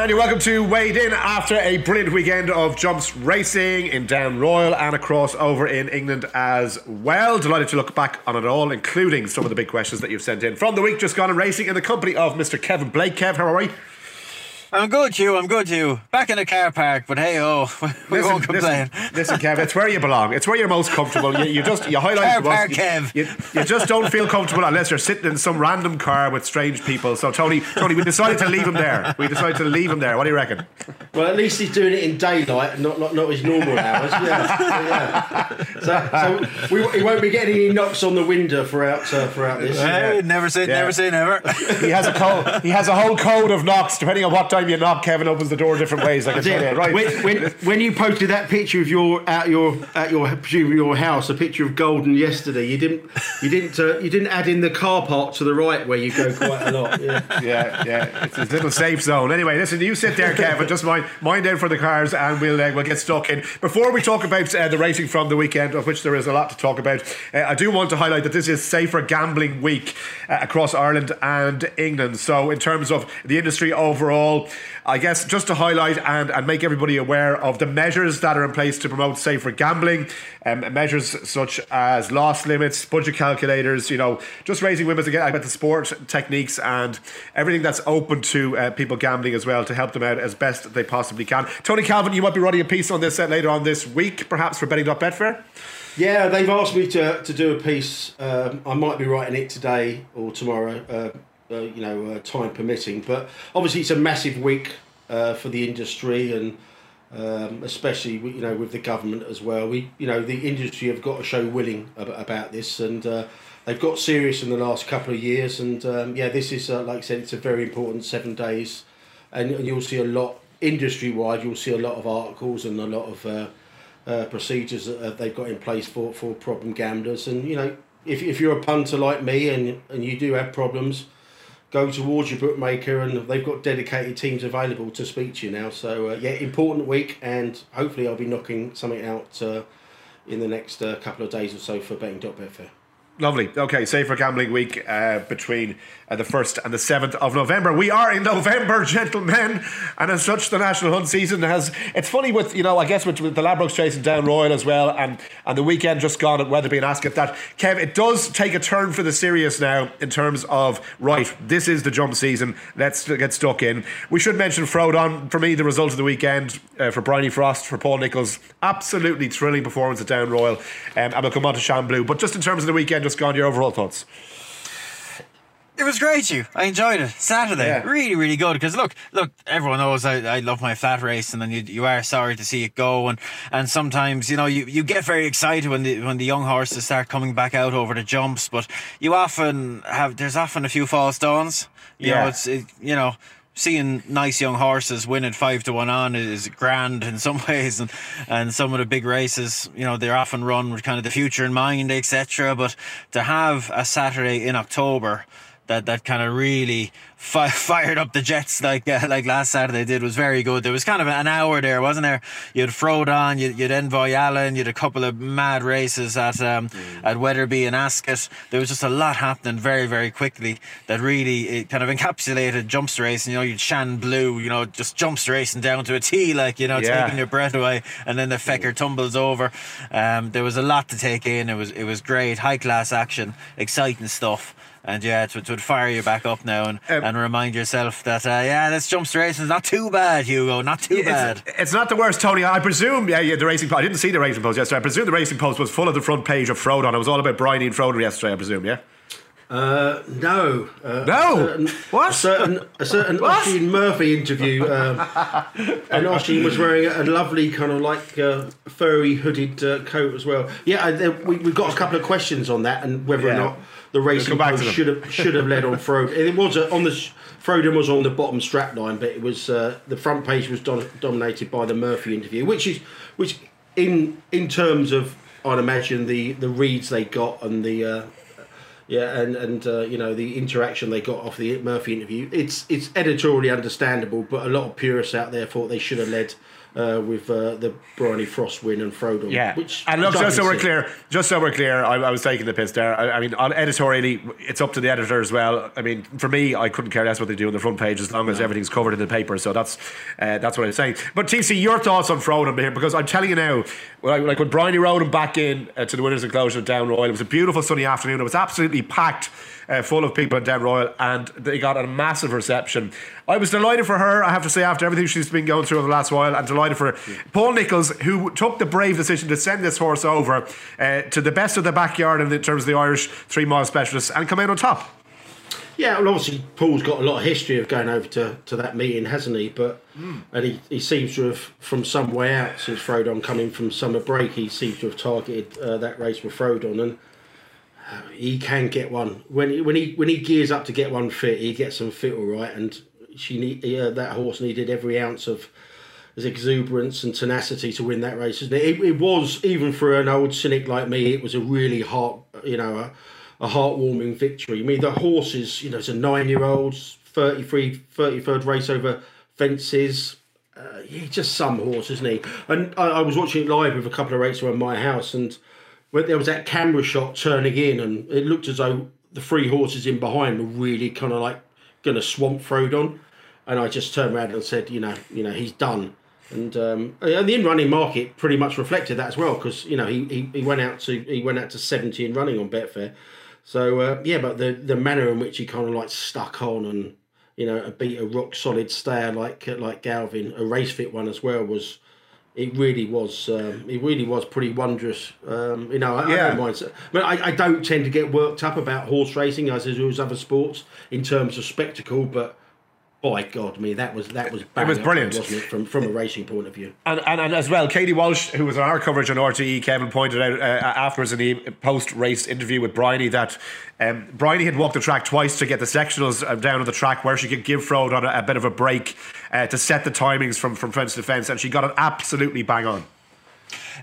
And you're welcome to Wade In after a brilliant weekend of jumps racing in Down Royal and across over in England as well. Delighted to look back on it all, including some of the big questions that you've sent in from the week just gone in racing in the company of Mr. Kevin Blake. Kev, how are we? I'm good, Hugh. I'm good, Hugh. Back in the car park, but hey, oh, we listen, won't complain. Listen, listen, Kev, it's where you belong. It's where you're most comfortable. You, you just you highlight Car park, you, Kev. You, you just don't feel comfortable unless you're sitting in some random car with strange people. So Tony, Tony, we decided to leave him there. We decided to leave him there. What do you reckon? Well, at least he's doing it in daylight not not, not his normal hours. Yeah, yeah. So, so we, he won't be getting any knocks on the window throughout uh, throughout this. Hey, never say Yeah. never say never. He has a code. He has a whole code of knocks. Depending on what time you knock, Kevin opens the door different ways. I can tell you. Right. When, when, when you posted that picture of your at your at your your house, a picture of Golden yesterday, you didn't you didn't uh, you didn't add in the car park to the right where you go quite a lot. Yeah. yeah, yeah, it's a little safe zone. Anyway, listen, you sit there, Kevin. Just mind, mind out for the cars, and we'll uh, we'll get stuck in. Before we talk about uh, the racing from the weekend, of which there is a lot to talk about, uh, I do want to highlight that this is safer gambling week uh, across Ireland and England. So, in terms of the industry overall, I guess just to highlight and, and make everybody aware of the measures that are in place to promote safer gambling, um, measures such as loss limits, budget calculators, you know, just raising women to get about the sport techniques and everything that's open to uh, people gambling as well to help them out as best they possibly can. Tony Calvin, you might be writing a piece on this uh, later on this week, perhaps for betting.betfair. Yeah, they've asked me to, to do a piece. Um, I might be writing it today or tomorrow, uh, you know, uh, time permitting. But obviously, it's a massive week uh, for the industry and um, especially you know with the government as well. We you know the industry have got to show willing ab- about this and. Uh, They've got serious in the last couple of years, and um, yeah, this is uh, like I said, it's a very important seven days, and, and you'll see a lot industry wide. You'll see a lot of articles and a lot of uh, uh, procedures that uh, they've got in place for, for problem gamblers. And you know, if, if you're a punter like me and and you do have problems, go towards your bookmaker, and they've got dedicated teams available to speak to you now. So uh, yeah, important week, and hopefully I'll be knocking something out uh, in the next uh, couple of days or so for betting.betfair. Lovely. Okay, safer gambling week uh, between uh, the 1st and the 7th of November. We are in November, gentlemen, and as such, the National Hunt season has. It's funny with, you know, I guess with, with the Ladbrokes chasing down Royal as well, and, and the weekend just gone at Wetherby and Ascot, that, Kev, it does take a turn for the serious now in terms of, right, this is the jump season, let's get stuck in. We should mention Frodon, for me, the result of the weekend uh, for Bryony Frost, for Paul Nicholls, absolutely thrilling performance at Down Royal, um, and we'll come on to Shan Blue. But just in terms of the weekend, just gone, your overall thoughts? It was great, you. I enjoyed it. Saturday, Yeah. really, really good. Because look, look, everyone knows I, I love my flat race, and then you, you are sorry to see it go, and and sometimes you know you, you get very excited when the when the young horses start coming back out over the jumps, but you often have there's often a few false dawns. You Yeah. know, it's it, you know. Seeing nice young horses win at five to one on is grand in some ways, and and some of the big races, you know, they're often run with kind of the future in mind, etc. But to have a Saturday in October that that kind of really fi- fired up the Jets like uh, like last Saturday did was very good. There was kind of an hour there, wasn't there? You had Frodon, you you'd Envoy Allen, you had a couple of mad races at um, at Wetherby and Ascot. There was just a lot happening very very quickly that really it kind of encapsulated jumps racing. You know, you'd Shan Blue, you know, just jumps racing down to a T, like you know, Yeah. taking your breath away, and then the fecker tumbles over. Um, there was a lot to take in. It was it was great, high class action, exciting stuff. And yeah, it would, it would fire you back up now and, Um, and remind yourself that, uh, yeah, this jumps racing is not too bad, Hugo, not too bad. It's, it's not the worst, Tony. I presume, yeah, yeah, the racing post. I didn't see the racing post yesterday. I presume the racing post was full of the front page of Frodon. It was all about Bryony and Frodon yesterday, I presume, yeah? Uh, no. Uh, No? A certain, What? A certain, a certain What? Oisin Murphy interview. Um, and Oisin was wearing a lovely kind of like uh, furry hooded uh, coat as well. Yeah, I, there, we, we've got a couple of questions on that and whether Yeah. or not the racing back to should have should have led on Frodon. It was uh, on the Frodon was on the bottom strap line, but it was uh, the front page was don- dominated by the Murphy interview, which is which in in terms of I'd imagine the the reads they got and the uh, yeah, and and uh, you know the interaction they got off the Murphy interview. It's it's editorially understandable, but a lot of purists out there thought they should have led uh, with uh, the Bryony Frost win and Frodon. Yeah, which and look, just so we're clear, just so we're clear, I, I was taking the piss there. I, I mean, on editorially, it's up to the editor as well. I mean, for me, I couldn't care less what they do on the front page as long as everything's covered in the paper. So that's uh, that's what I'm saying. But TC, your thoughts on Frodon here? Because I'm telling you now, like, like when Bryony rode him back in uh, to the winners' enclosure at Down Royal, it was a beautiful sunny afternoon. It was absolutely packed. Uh, full of people at Down Royal, and they got a massive reception. I was delighted for her, I have to say, after everything she's been going through over the last while, and delighted for Paul Nicholls, who took the brave decision to send this horse over uh, to the best of the backyard in terms of the Irish three mile specialists and come out on top. Yeah, well, obviously Paul's got a lot of history of going over to, to that meeting, hasn't he? But and he, he seems to have from some way out since Frodon coming from summer break, he seems to have targeted uh, that race with Frodon, and he can get one when he, when he when he gears up to get one fit, he gets them fit all right, and she need uh, that horse needed every ounce of his exuberance and tenacity to win that race. Isn't it? It, it was even for an old cynic like me, it was a really heart you know a, a heartwarming victory. I mean, the horses, you know, it's a nine-year-old, 33, 33rd race over fences. Uh, just some horse, isn't he? And I, I was watching it live with a couple of races around my house, and when there was that camera shot turning in, and it looked as though the three horses in behind were really kind of like going to swamp Frodon. And I just turned around and said, you know, you know, he's done. And um, and the in running market pretty much reflected that as well because you know he, he, he went out to he went out to seventy in running on Betfair, so uh, yeah. But the the manner in which he kind of like stuck on and you know beat a rock solid stayer like like Galvin, a race fit one as well was. It really was. Um, it really was pretty wondrous. Um, you know, I, Yeah. I don't mind. But I, I don't tend to get worked up about horse racing as I do as other sports in terms of spectacle. But by God, me that was that was bang was up, brilliant. wasn't it? From from a racing point of view. And, and, and as well, Katie Walsh, who was on our coverage on RTE, Kevin pointed out uh, afterwards in the post race interview with Bryony that um, Bryony had walked the track twice to get the sectionals uh, down on the track where she could give Frodon a, a bit of a break uh, to set the timings from, from fence to fence, and she got it absolutely bang on.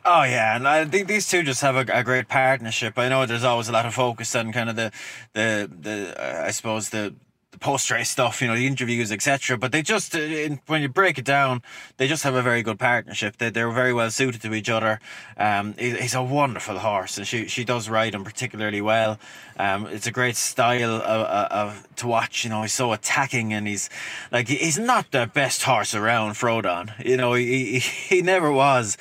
Oh yeah, and I think these two just have a, a great partnership. I know there's always a lot of focus on kind of the the the uh, I suppose the the post race stuff, you know, the interviews, etc. But they just, uh, in, when you break it down, they just have a very good partnership. They they're very well suited to each other. Um, he, he's a wonderful horse, and she she does ride him particularly well. Um, it's a great style of, of, to watch. You know, he's so attacking, and he's like he's not the best horse around, Frodon. You know, he he, he never was.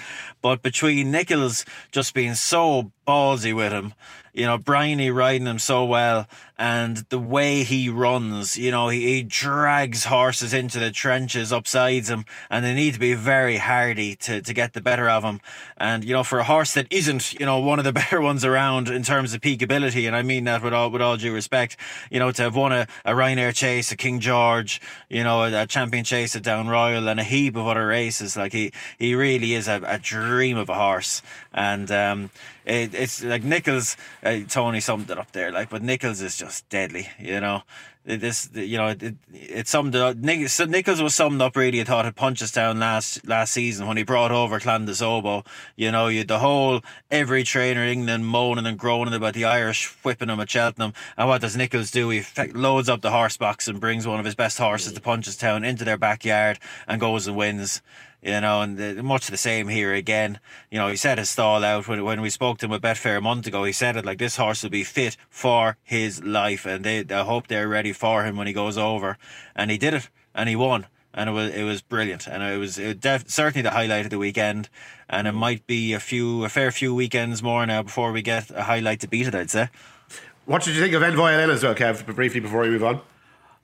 But between Nicholls just being so ballsy with him, you know, Bryony riding him so well, and the way he runs, you know, he, he drags horses into the trenches upsides him, and they need to be very hardy to, to get the better of him. And, you know, for a horse that isn't, you know, one of the better ones around in terms of peak ability, and I mean that with all with all due respect, you know, to have won a, a Ryanair chase, a King George, you know, a, a champion chase at Down Royal, and a heap of other races, like he, he really is a, a dream of a horse. And, um, it, it's like Nicholls, uh, Tony summed it up there. Like, but Nicholls is just deadly, you know. This, you know, it, it summed it up. Nic- so Nicholls was summed up really. I thought at Punchestown last last season when he brought over Clan Des Obeaux. You know, you the whole every trainer in England moaning and groaning about the Irish whipping him at Cheltenham. And what does Nicholls do? He loads up the horse box and brings one of his best horses to Punchestown into their backyard and goes and wins you know, and uh, much the same here again. You know, he set his stall out when, when we spoke to him at Betfair a month ago. He said it like this horse will be fit for his life, and they I hope they're ready for him when he goes over. And he did it, and he won, and it was it was brilliant, and it was it def- certainly the highlight of the weekend. And it might be a few a fair few weekends more now before we get a highlight to beat it. I'd say. What did you think of Envoy as well, Kev, briefly before we move on?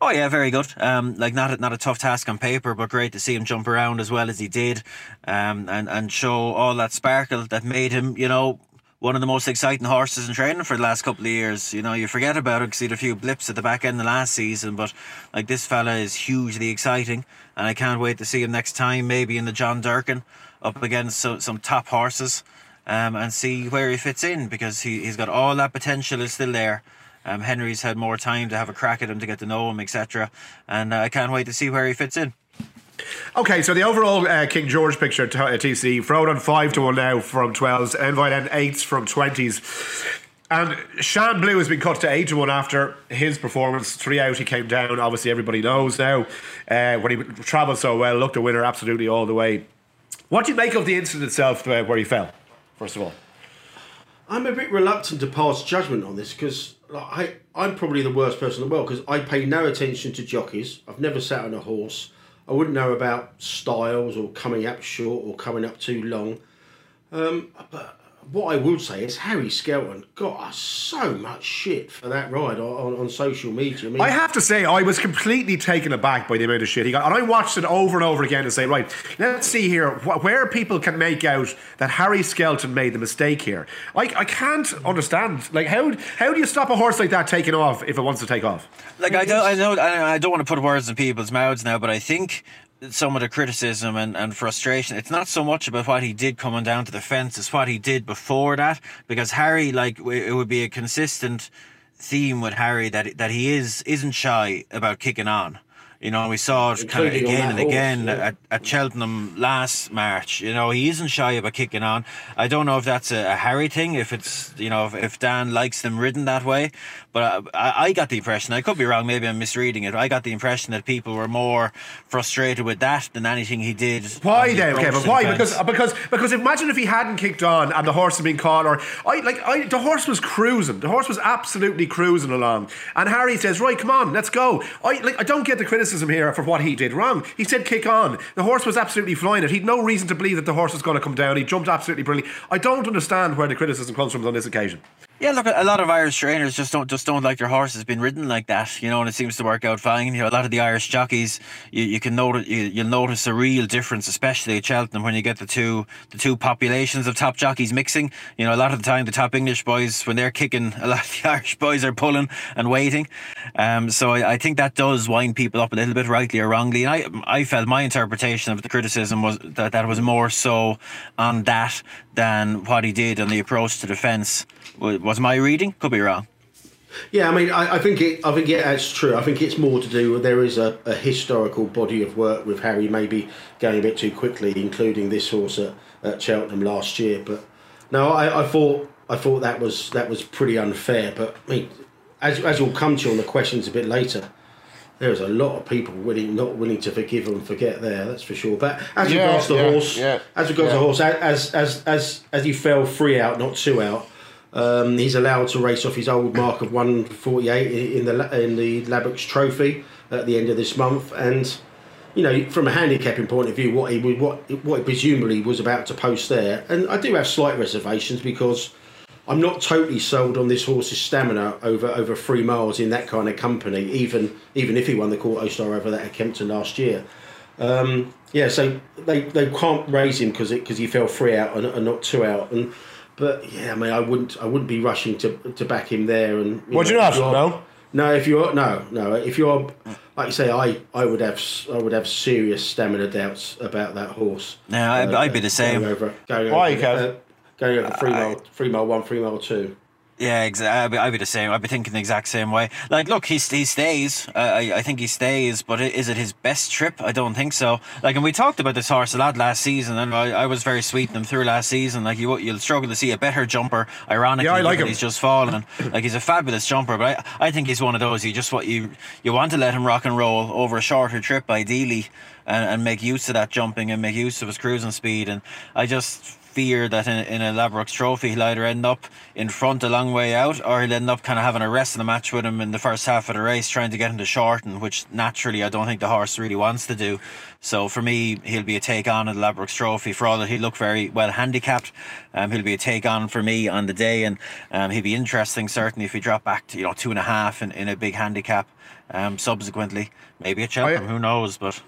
Oh yeah, very good. Um, like not a, not a tough task on paper, but great to see him jump around as well as he did, um, and and show all that sparkle that made him, you know, one of the most exciting horses in training for the last couple of years. You know, you forget about it because he had a few blips at the back end of last season, but like this fella is hugely exciting, and I can't wait to see him next time, maybe in the John Durkan, up against so, some top horses, um, and see where he fits in because he he's got all that potential is still there. Um, Henry's had more time to have a crack at him to get to know him, etc. And uh, I can't wait to see where he fits in. Okay, so the overall uh, King George picture, t- uh, TC, Frodon 5 to 1 now from 12s, Envoy then 8s from 20s. And Shan Blue has been cut to 8 to 1 after his performance. Three out, he came down. Obviously, everybody knows now. Uh, when he travelled so well, looked a winner absolutely all the way. What do you make of the incident itself uh, where he fell? First of all, I'm a bit reluctant to pass judgment on this because like, I, I'm probably the worst person in the world because I pay no attention to jockeys. I've never sat on a horse. I wouldn't know about styles or coming up short or coming up too long. Um, but what I would say is Harry Skelton got us so much shit for that ride on, on social media. I, mean, I have to say I was completely taken aback by the amount of shit he got, and I watched it over and over again to say, right, let's see here wh- where people can make out that Harry Skelton made the mistake here. I, I can't understand. Like, how how do you stop a horse like that taking off if it wants to take off? Like I don't, I don't, I don't want to put words in people's mouths now, but I think some of the criticism and, and frustration, it's not so much about what he did coming down to the fence, it's what he did before that. Because Harry, like, it would be a consistent theme with Harry that that he is isn't shy about kicking on. You know, we saw it kind of again and again horse, yeah. at, at Cheltenham last March. You know, he isn't shy about kicking on. I don't know if that's a, a Harry thing, if it's, you know, if, if Dan likes them ridden that way. But I, I got the impression, I could be wrong, maybe I'm misreading it. I got the impression that people were more frustrated with that than anything he did. Why then, Kevin? to the Why? Because because because imagine if he hadn't kicked on and the horse had been caught, or I like I the horse was cruising. The horse was absolutely cruising along, and Harry says, "Right, come on, let's go." I like I don't get the criticism here for what he did wrong. He said, "Kick on." The horse was absolutely flying it. He'd no reason to believe that the horse was going to come down. He jumped absolutely brilliantly. I don't understand where the criticism comes from on this occasion. Yeah, look, a lot of Irish trainers just don't just don't like their horses being ridden like that, you know, and it seems to work out fine. You know, a lot of the Irish jockeys, you, you can notice you, you'll notice a real difference, especially at Cheltenham when you get the two the two populations of top jockeys mixing. You know, a lot of the time the top English boys when they're kicking, a lot of the Irish boys are pulling and waiting. Um, so I, I think that does wind people up a little bit, rightly or wrongly. And I I felt my interpretation of the criticism was that that was more so on that than what he did on the approach to the fence. Was was my reading? Could be wrong. Yeah, I mean, I, I think it. I think it, that's true. I think it's more to do with there is a, a historical body of work with Harry maybe going a bit too quickly, including this horse at, at Cheltenham last year. But no, I, I thought I thought that was that was pretty unfair. But I mean, as as we'll come to on the questions a bit later, there's a lot of people willing not willing to forgive and forget there. That's for sure. But as Yeah, regards the yeah, horse, yeah, as regards yeah. the horse, as as as as he fell three out, not two out. Um, he's allowed to race off his old mark of 148 in the in the Ladbrokes Trophy at the end of this month, and you know from a handicapping point of view, what he would what what he presumably was about to post there, and I do have slight reservations because I'm not totally sold on this horse's stamina over over three miles in that kind of company, even even if he won the Kauto Star over that at Kempton last year. Um, yeah, so they, they can't raise him because because he fell three out and, and not two out, and but yeah, I mean, I wouldn't I wouldn't be rushing to to back him there. And Would you know, not? if you're- No? no. If you're no no if you're like you say, I I would have I would have serious stamina doubts about that horse. Yeah, I'd- I'd be the same. Going over, going Why, over, Kev? uh, going over three mile three mile one, three mile two. Yeah, exactly. I'd, be- I'd be the same. I'd be thinking the exact same way. Like, look, he, he stays. Uh, I, I think he stays, but is it his best trip? I don't think so. Like, and we talked about this horse a lot last season, and I, I was very sweet him through last season. Like, you, you'll struggle to see a better jumper, ironically. Yeah, I like him. He's just fallen. like, he's a fabulous jumper, but I, I think he's one of those. You just what you you want to let him rock and roll over a shorter trip, ideally, and, and make use of that jumping and make use of his cruising speed. And I just fear that in, in a Ladbrokes trophy he'll either end up in front a long way out or he'll end up kind of having a rest in the match with him in the first half of the race trying to get him to shorten which naturally I don't think the horse really wants to do. So for me he'll be a take on in the Ladbrokes trophy. For all that he look very well handicapped. Um, he'll be a take on for me on the day and um, he'll be interesting certainly if he drop back to you know two and a half in, in a big handicap um, subsequently. Maybe at Cheltenham who knows but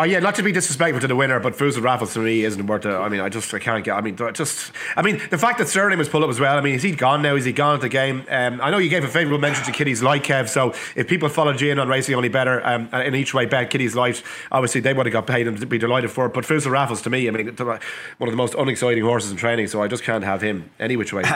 Oh yeah, not to be disrespectful to the winner, but and Raffles to me isn't worth it. I mean, I just I can't get. I mean, just I mean the fact that Sterling was pulled up as well. I mean, is he gone now? Is he gone at the game? Um, I know you gave a favourable mention to Kitty's Light, Kev. So if people follow Gene on Racing Only Better um, in each way bet Kitty's Light, obviously they would have got paid and be delighted for it. But and Raffles to me, I mean, one of the most unexciting horses in training. So I just can't have him any which way.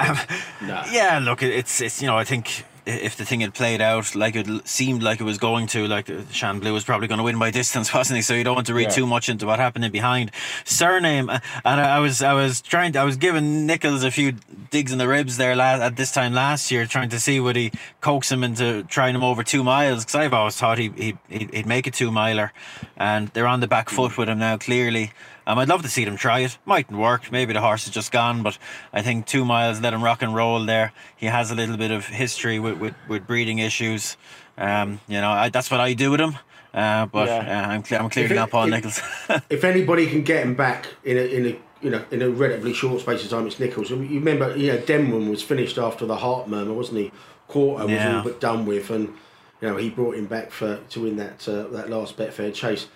Yeah, look, it's it's you know I think if the thing had played out like it seemed like it was going to, like uh, Shan Blue was probably going to win by distance, wasn't he? So you don't want to read Yeah. too much into what happened in behind. Cyrname, uh, and I was I was trying, to, I was giving Nicholls a few digs in the ribs there la- at this time last year, trying to see would he coax him into trying him over two miles because I've always thought he he he'd, he'd make a two miler, and they're on the back foot with him now clearly. Um, I'd love to see them try it. Mightn't work. Maybe the horse is just gone, but I think two miles, let him rock and roll there. He has a little bit of history with, with, with breeding issues. Um, you know, I, that's what I do with him. Uh, but Yeah. uh, I'm, cle- I'm clearly not Paul if- Nicholls. if anybody can get him back in a, in a you know in a relatively short space of time, it's Nicholls. You remember, you know, Denman was finished after the heart murmur, wasn't he? Kauto was Yeah. all but done with, and you know he brought him back for to win that uh, that last Betfair chase.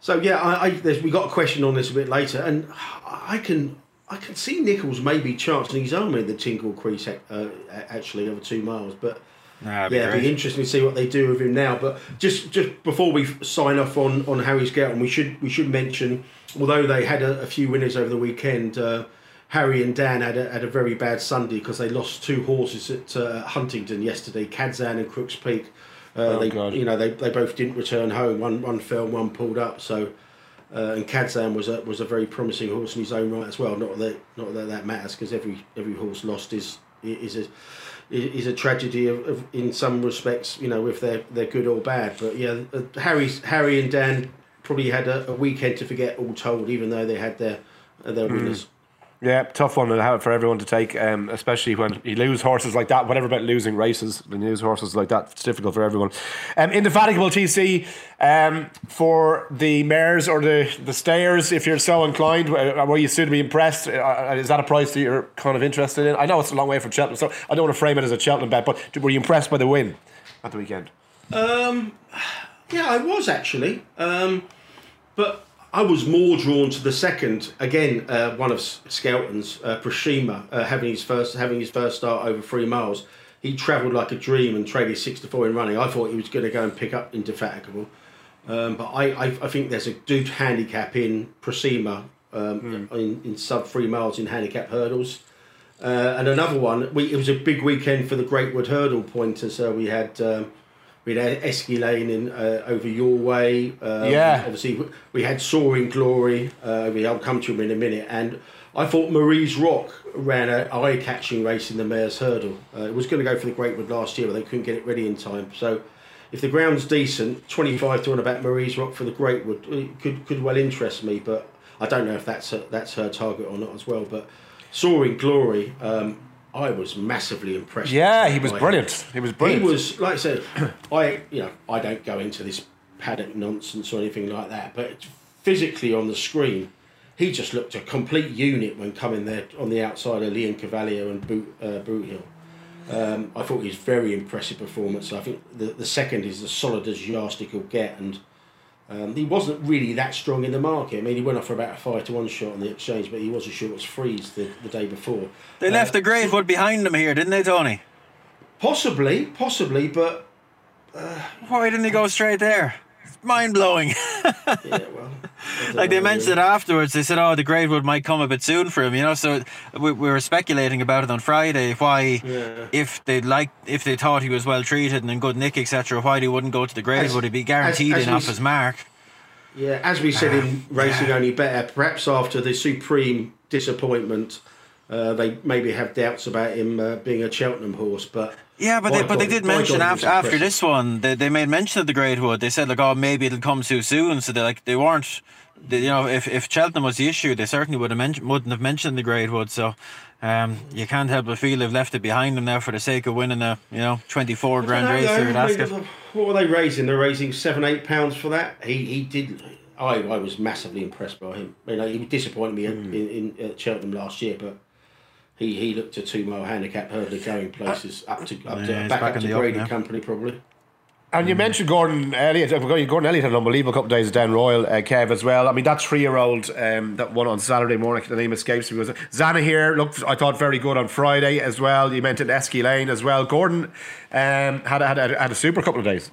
So yeah, I, I there's, we got a question on this a bit later, and I can I can see Nicholls maybe chancing his own with the Tingle Creek uh, actually over two miles, but. Nah, it'd yeah, it'd be interesting to see what they do with him now. But just just before we sign off on on Harry Skelton, we should we should mention, although they had a, a few winners over the weekend, uh, Harry and Dan had a, had a very bad Sunday because they lost two horses at uh, Huntingdon yesterday, Kadzan and Crooks Peak. Uh, Oh, they God. you know they, they both didn't return home. One one fell, one pulled up. So. Uh, and Kadzan was a was a very promising horse in his own right as well. Not that not that that matters because every every horse lost is is a is a tragedy of, of in some respects. You know, if they're they're good or bad. But yeah, uh, Harry's Harry and Dan probably had a, a weekend to forget all told, even though they had their their winners. Yeah, tough one to have for everyone to take, um, especially when you lose horses like that. Whatever about losing races, when you lose horses like that, it's difficult for everyone. Um, indefatigable TC um, for the mares or the, the stayers, if you're so inclined. uh, Were you soon to be impressed? Uh, is that a price that you're kind of interested in? I know it's a long way from Cheltenham, so I don't want to frame it as a Cheltenham bet, but were you impressed by the win at the weekend? Yeah, I was actually, um, but I was more drawn to the second. Again, uh, one of Skelton's, uh, Proschema, uh, having his first having his first start over three miles. He travelled like a dream and traded six to four in running. I thought he was going to go and pick up Indefatigable, um, but I, I I think there's a good handicap in Proschema um, in, in sub three miles in handicap hurdles. Uh, and another one, we, it was a big weekend for the Greatwood Hurdle pointers. So we had um, we had Esky Lane in uh, over your way. Um, Yeah. Obviously, we had Soaring Glory. Uh. I'll come to him in a minute. And I thought Marie's Rock ran an eye-catching race in the Mayor's Hurdle. Uh, it was going to go for the Greatwood last year, but they couldn't get it ready in time. So. If the ground's decent, twenty-five to one about Marie's Rock for the Greatwood could could well interest me, but I don't know if that's her, that's her target or not as well. But Soaring Glory, um, I was massively impressed. Yeah, he was brilliant. He was brilliant. He was like I said, I you know I don't go into this paddock nonsense or anything like that, but physically on the screen, he just looked a complete unit when coming there on the outside of Leon Cavalier and Boot uh, Boot Hill. Um, I thought he was very impressive performance. I think the the second is as solid as Yardstick will get, and um, he wasn't really that strong in the market. I mean, he went off for about a five to one shot on the exchange, but he was as short freeze the, the day before. They left the Greatwood behind them here, didn't they, Tony? Possibly, possibly, but Why didn't he go straight there? It's mind blowing. yeah, well, like they mentioned really. it afterwards. They said, "Oh, the grade Greatwood might come a bit soon for him," you know. So we, we were speculating about it on Friday. Why, Yeah. if they like, if they thought he was well treated and in good nick, etc., why he wouldn't go to the Greatwood? He'd be guaranteed enough as we his mark. Yeah, as we said in Racing Only Better, perhaps after the supreme disappointment, uh, they maybe have doubts about him uh, being a Cheltenham horse. But Yeah, but by they, but they did by mention God, he was after after this one, they, they made mention of the Great Greatwood. They said like, oh, maybe it'll come too soon. So they like they weren't. They, you know, if if Cheltenham was the issue, they certainly would have mentioned wouldn't have mentioned the Great Greatwood. So. Um, you can't help but feel they've left it behind them now for the sake of winning a you know twenty four grand I race don't here at Ascot. What were they raising? They're raising seven, eight pounds for that. He he did. I, I was massively impressed by him. You know, he disappointed me in, in, in at Cheltenham last year, but he, he looked a two mile handicap hurdler going places up to up Yeah, to he's back, back up to the up Brady. Company probably. And you mentioned Gordon Elliott. Gordon Elliott had an unbelievable couple of days at Down Royal, uh, Kev, as well. I mean, that three year old um, that won on Saturday morning, the name escapes me. Was Zanahiyr looked, I thought, very good on Friday as well. You mentioned Esky Lane as well. Gordon um, had, had, had a super couple of days.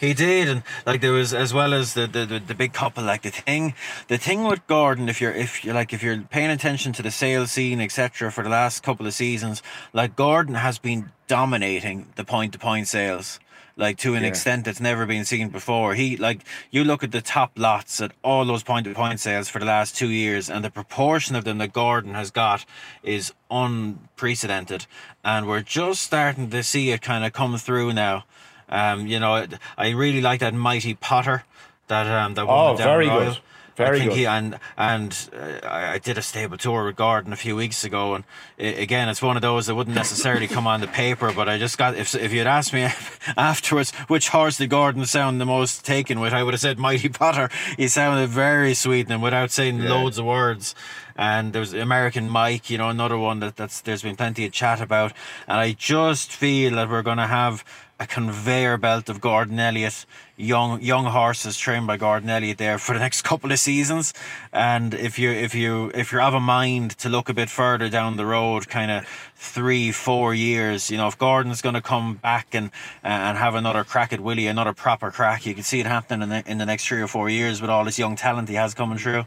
He did, and like there was as well as the, the, the, the, big couple. Like the thing, the thing with Gordon, if you're if you're like if you're paying attention to the sales scene, etc., for the last couple of seasons, like Gordon has been dominating the point to point sales like to an yeah. extent that's never been seen before. He like you look at the top lots at all those point to point sales for the last two years, and the proportion of them that Gordon has got is unprecedented, and we're just starting to see it kind of come through now. Um, you know, I really like that mighty Potter that um that oh very Royal. good. Very I think good. He, and and uh, I did a stable tour with Gordon a few weeks ago, and it, again, it's one of those that wouldn't necessarily come on the paper. But I just got if if you'd asked me afterwards which horse did Gordon sound the most taken with, I would have said Mighty Potter. He sounded very sweet and without saying yeah. loads of words. And there's American Mike, you know, another one that that's there's been plenty of chat about, and I just feel that we're going to have a conveyor belt of Gordon Elliott, young young horses trained by Gordon Elliott there for the next couple of seasons. And if you if you if you have a mind to look a bit further down the road, kind of three four years, you know, if Gordon's going to come back and and have another crack at Willie, another proper crack, you can see it happening in the, in the next three or four years with all this young talent he has coming through.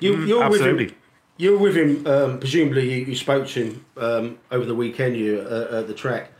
You, mm, you're Absolutely. with him. You're with him. Um, presumably, you, you, spoke to him um, over the weekend. You uh, at the track.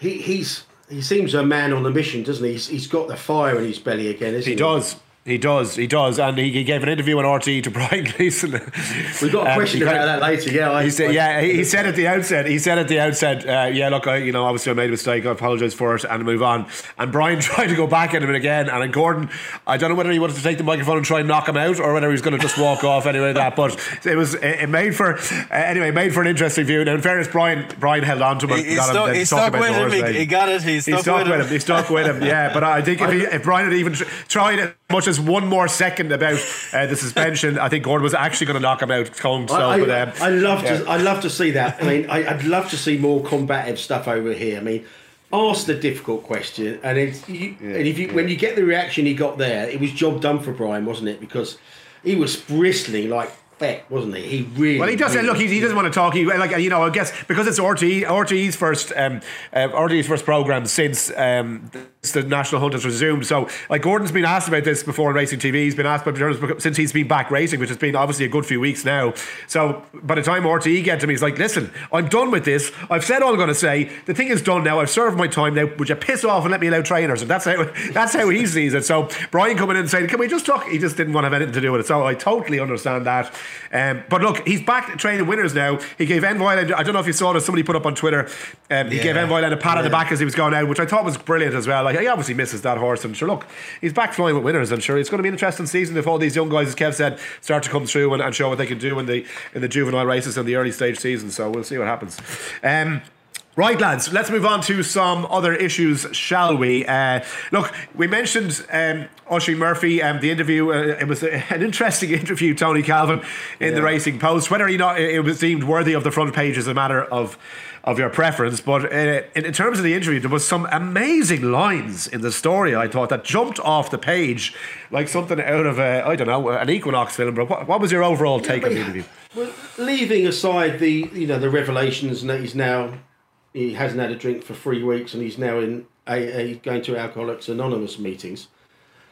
He, he's he seems a man on a mission, doesn't he? He's, he's got the fire in his belly again, isn't he? He does. He does, he does, and he, he gave an interview on RTÉ to Brian Gleeson. We've got a um, question um, about that later. Yeah, I, he said, I, yeah, he, he, said at the outset, he said at the outset, uh, yeah, look, I, you know, obviously I made a mistake. I apologise for it and move on. And Brian tried to go back at him again, and Gordon, I don't know whether he wanted to take the microphone and try and knock him out, or whether he was going to just walk off anyway. That, but it was it made for uh, anyway, made for an interesting view. Now, in fairness, Brian, Brian held on to him. He, stuck, he stuck with him. He, he, got it. He stuck, he stuck with, him. him. He stuck with him. Yeah, but I think if, he, if Brian had even tried as much as one more second second about uh, the suspension. I think Gordon was actually going to knock him out cold. So, I, but, um, I love yeah. to I love to see that. I mean, I, would love to see more combative stuff over here. I mean, ask the difficult question, and it's you, yeah, and if you yeah. when you get the reaction he got there, it was job done for Brian, wasn't it? Because he was bristling like feck, wasn't he? He really. Well, he doesn't. Really, look, he, he doesn't want to talk. He like you know, I guess because it's RTÉ, RTÉ's first, um, uh, RTÉ's first program since um, the national hunt has resumed. So, like Gordon's been asked about this before on Racing TV. He's been asked about journalists since he's been back racing, which has been obviously a good few weeks now. So, by the time RTÉ get to me, he's like, "Listen, I'm done with this. I've said all I'm going to say. The thing is done now. I've served my time now. Would you piss off and let me allow trainers?" And that's how that's how he sees it. So, Brian coming in and saying, "Can we just talk?" He just didn't want to have anything to do with it. So, I totally understand that. Um, but look, he's back training winners now. He gave Envoy, I don't know if you saw this, somebody put up on Twitter, um, he yeah. gave Envoy a pat yeah. on the back as he was going out, which I thought was brilliant as well. Like, he obviously misses that horse, and sure, look, he's back flying with winners, and sure, it's going to be an interesting season if all these young guys, as Kev said, start to come through and, and show what they can do in the in the juvenile races and the early stage season. So we'll see what happens. Um, Right, lads, let's move on to some other issues, shall we? Uh, look, we mentioned um, Oisin Murphy, um, the interview. Uh, it was a, an interesting interview, Tony Calvin, in yeah. the Racing Post. Whether or not it was deemed worthy of the front page is a matter of of your preference. But uh, in, in, terms of the interview, there was some amazing lines in the story. I thought that jumped off the page like something out of a I don't know an Equinox film. But what, what was your overall take yeah, on the interview? Well, leaving aside the you know the revelations that he's now he hasn't had a drink for three weeks and he's now in AA going to Alcoholics Anonymous meetings.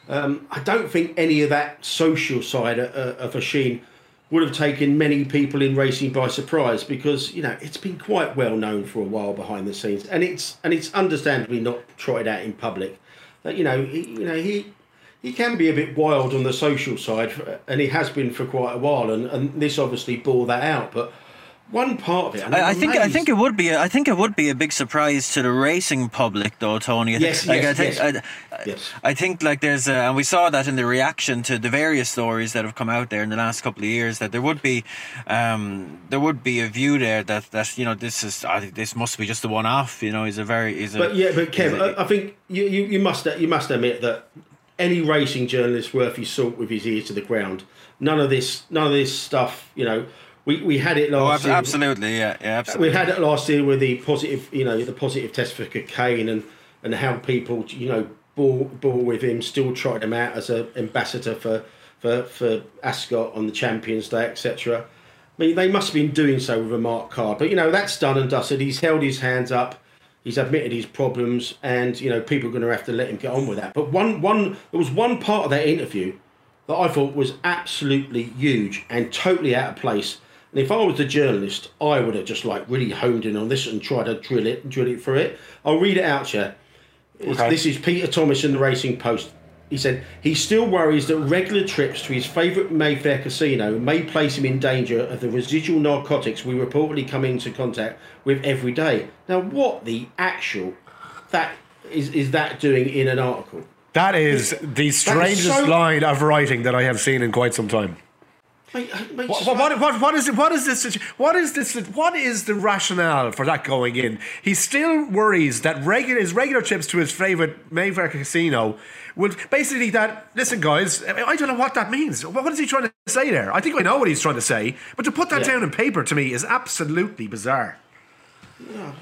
Um, I don't think any of that social side of, Oisin would have taken many people in racing by surprise because you know it's been quite well known for a while behind the scenes and it's and it's understandably not trotted out in public that you know he, you know he he can be a bit wild on the social side and he has been for quite a while and, and this obviously bore that out but one part of it. I, I think I think it would be a, I think it would be a big surprise to the racing public though, Tony. I yes, think, yes, I think, yes. I, yes. I think like there's a, and we saw that in the reaction to the various stories that have come out there in the last couple of years that there would be um, there would be a view there that that you know this is I think this must be just a one off. You know, he's a very he's a. But yeah, but Kev, a, I think you, you you must you must admit that any racing journalist worth his salt with his ear to the ground. None of this none of this stuff. You know we, we had it oh, last oh, absolutely, year. yeah, yeah, absolutely. We had it last year with the positive, you know, the positive test for cocaine and, and how people, you know, ball bore with him, still tried him out as an ambassador for, for, for Ascot on the Champions Day, etc. I mean, they must have been doing so with a marked card. But, you know, that's done and dusted. He's held his hands up. He's admitted his problems, and you know people are going to have to let him get on with that. But one, one, there was one part of that interview that I thought was absolutely huge and totally out of place. And if I was the journalist, I would have just like really honed in on this and tried to drill it, drill it through it. I'll read it out to you. Okay. This is Peter Thomas in the Racing Post. He said he still worries that regular trips to his favourite Mayfair casino may place him in danger of the residual narcotics we reportedly come into contact with every day. Now, what the actual that is is that doing in an article? That is the strangest so- line of writing that I have seen in quite some time. Mate, uh, mate, What, what, what, what is it? What is this? What is this? What is the rationale for that going in? He still worries that regular his regular trips to his favorite Mayfair casino would basically that. Listen, guys, I don't know what that means. What is he trying to say there? I think I know what he's trying to say, but to put that Yeah. down in paper to me is absolutely bizarre.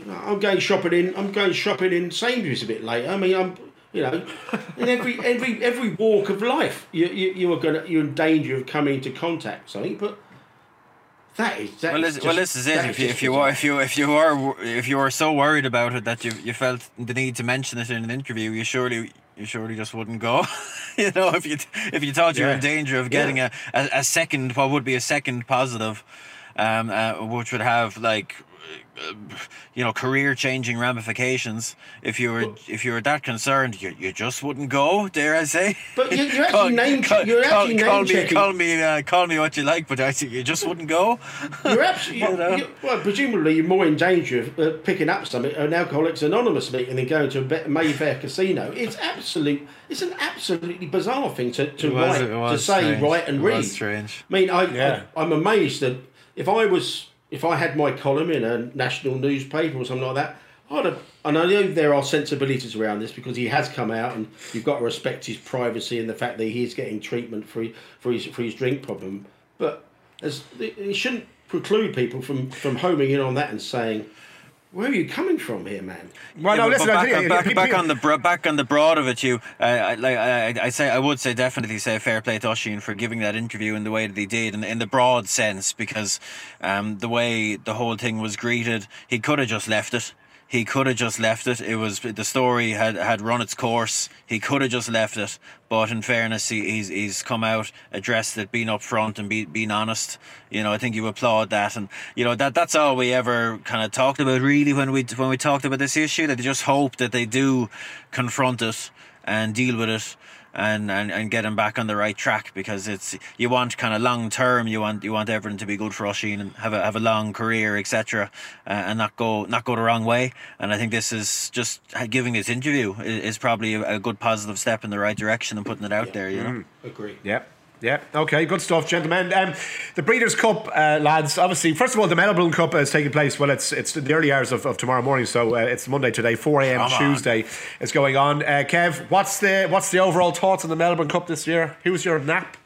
I'm going shopping in. I'm going shopping in Sainsbury's a bit later. I mean, I'm, you know, in every every every walk of life, you you, you are gonna you're in danger of coming into contact something. But that is that Well, is this, well, this is it. If you, if you are if you if you are if you are so worried about it that you you felt the need to mention it in an interview, you surely you surely just wouldn't go. you know, if you if you thought you were in danger of getting a, a, a second what would be a second positive, um, uh, which would have like. Uh, You know, career-changing ramifications. If you were, if you were that concerned, you, you just wouldn't go. Dare I say? But you- you're actually name- you're call, actually call name me, checking. call me, uh, call me what you like, but I think you just wouldn't go. You're absolutely You know? you well. Presumably, you're more in danger of uh, picking up something an Alcoholics Anonymous meeting than going to a Mayfair casino. It's absolute. It's an absolutely bizarre thing to, to was- write, to was say, strange. write, and It read. strange. I mean, I, Yeah. I I'm amazed that if I was if I had my column in a national newspaper or something like that, I'd have. And I know there are sensibilities around this because he has come out, and you've got to respect his privacy and the fact that he is getting treatment for for his for his drink problem. But as it shouldn't preclude people from from homing in on that and saying, "Where are you coming from here, man?" Well, Yeah, no, but- listen. but I back, think- back, back on the back on the broad of it, you, uh, I, like I, I say, I would say definitely say fair play to Oisin for giving that interview in the way that he did, in, in the broad sense, because um, the way the whole thing was greeted, he could have just left it. He could have just left it. It was the story had, had run its course. He could have just left it, but in fairness, he, he's he's come out, addressed it, been upfront and be, being honest. You know, I think you applaud that, and you know that that's all we ever kind of talked about really when we when we talked about this issue. That they just hope that they do confront it and deal with it. And, and, and get him back on the right track because it's you want kind of long term you want you want everything to be good for Oisin and have a have a long career etc uh, and not go not go the wrong way and I think this is just giving this interview is, is probably a, a good positive step in the right direction and putting it out there you know Agree. Yeah. Yeah. Okay. Good stuff, gentlemen. Um, the Breeders' Cup, uh, lads. Obviously, first of all, the Melbourne Cup is taking place. Well, it's it's the early hours of, of tomorrow morning, so uh, it's Monday today, four a.m. Come on. Tuesday is going on. Uh, Kev, what's the what's the overall thoughts on the Melbourne Cup this year? Who's your nap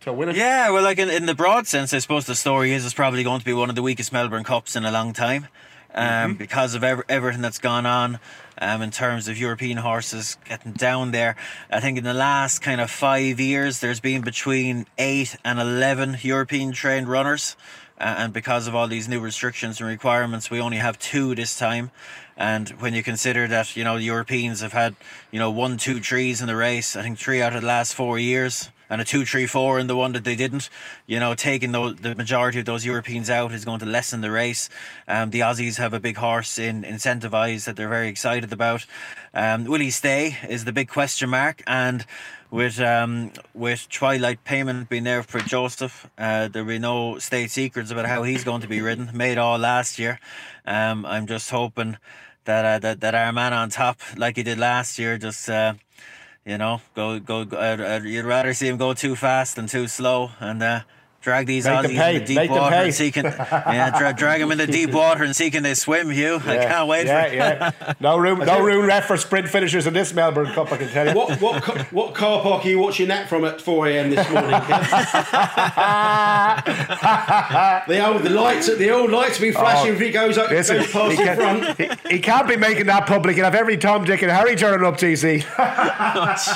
to win it? Yeah, well, like in, in the broad sense, I suppose the story is it's probably going to be one of the weakest Melbourne Cups in a long time, um, because of ev- everything that's gone on, um, in terms of European horses getting down there. I think in the last kind of five years, there's been between eight and eleven European trained runners, uh, and because of all these new restrictions and requirements, we only have two this time. And when you consider that, you know, the Europeans have had, you know, one, two trees in the race, I think three out of the last four years, and a two, three, four in the one that they didn't. You know, taking those, the majority of those Europeans out is going to lessen the race. Um, the Aussies have a big horse in Incentivise that they're very excited about. Um, will he stay is the big question mark. And with um, with Twilight Payment being there for Joseph, uh, there'll be no state secrets about how he's going to be ridden. Made all last year. Um, I'm just hoping that, uh, that that our man on top, like he did last year, just uh, you know, go go. go uh, uh, you'd rather see him go too fast than too slow, and uh, drag these Make them Aussies pay, into deep make water and see can yeah, dra- drag them into deep water and see can they swim. Hugh, I can't wait Yeah, for it. yeah. No room, no room left for sprint finishers in this Melbourne Cup. I can tell you. What what what car park are you watching that from at four a.m. this morning? Kev? the old the lights the old lights be flashing if he goes up Oh, Listen, goes past he, the front. can, he, he can't be making that public. He'll have every Tom, Dick, and Harry turning up. TC.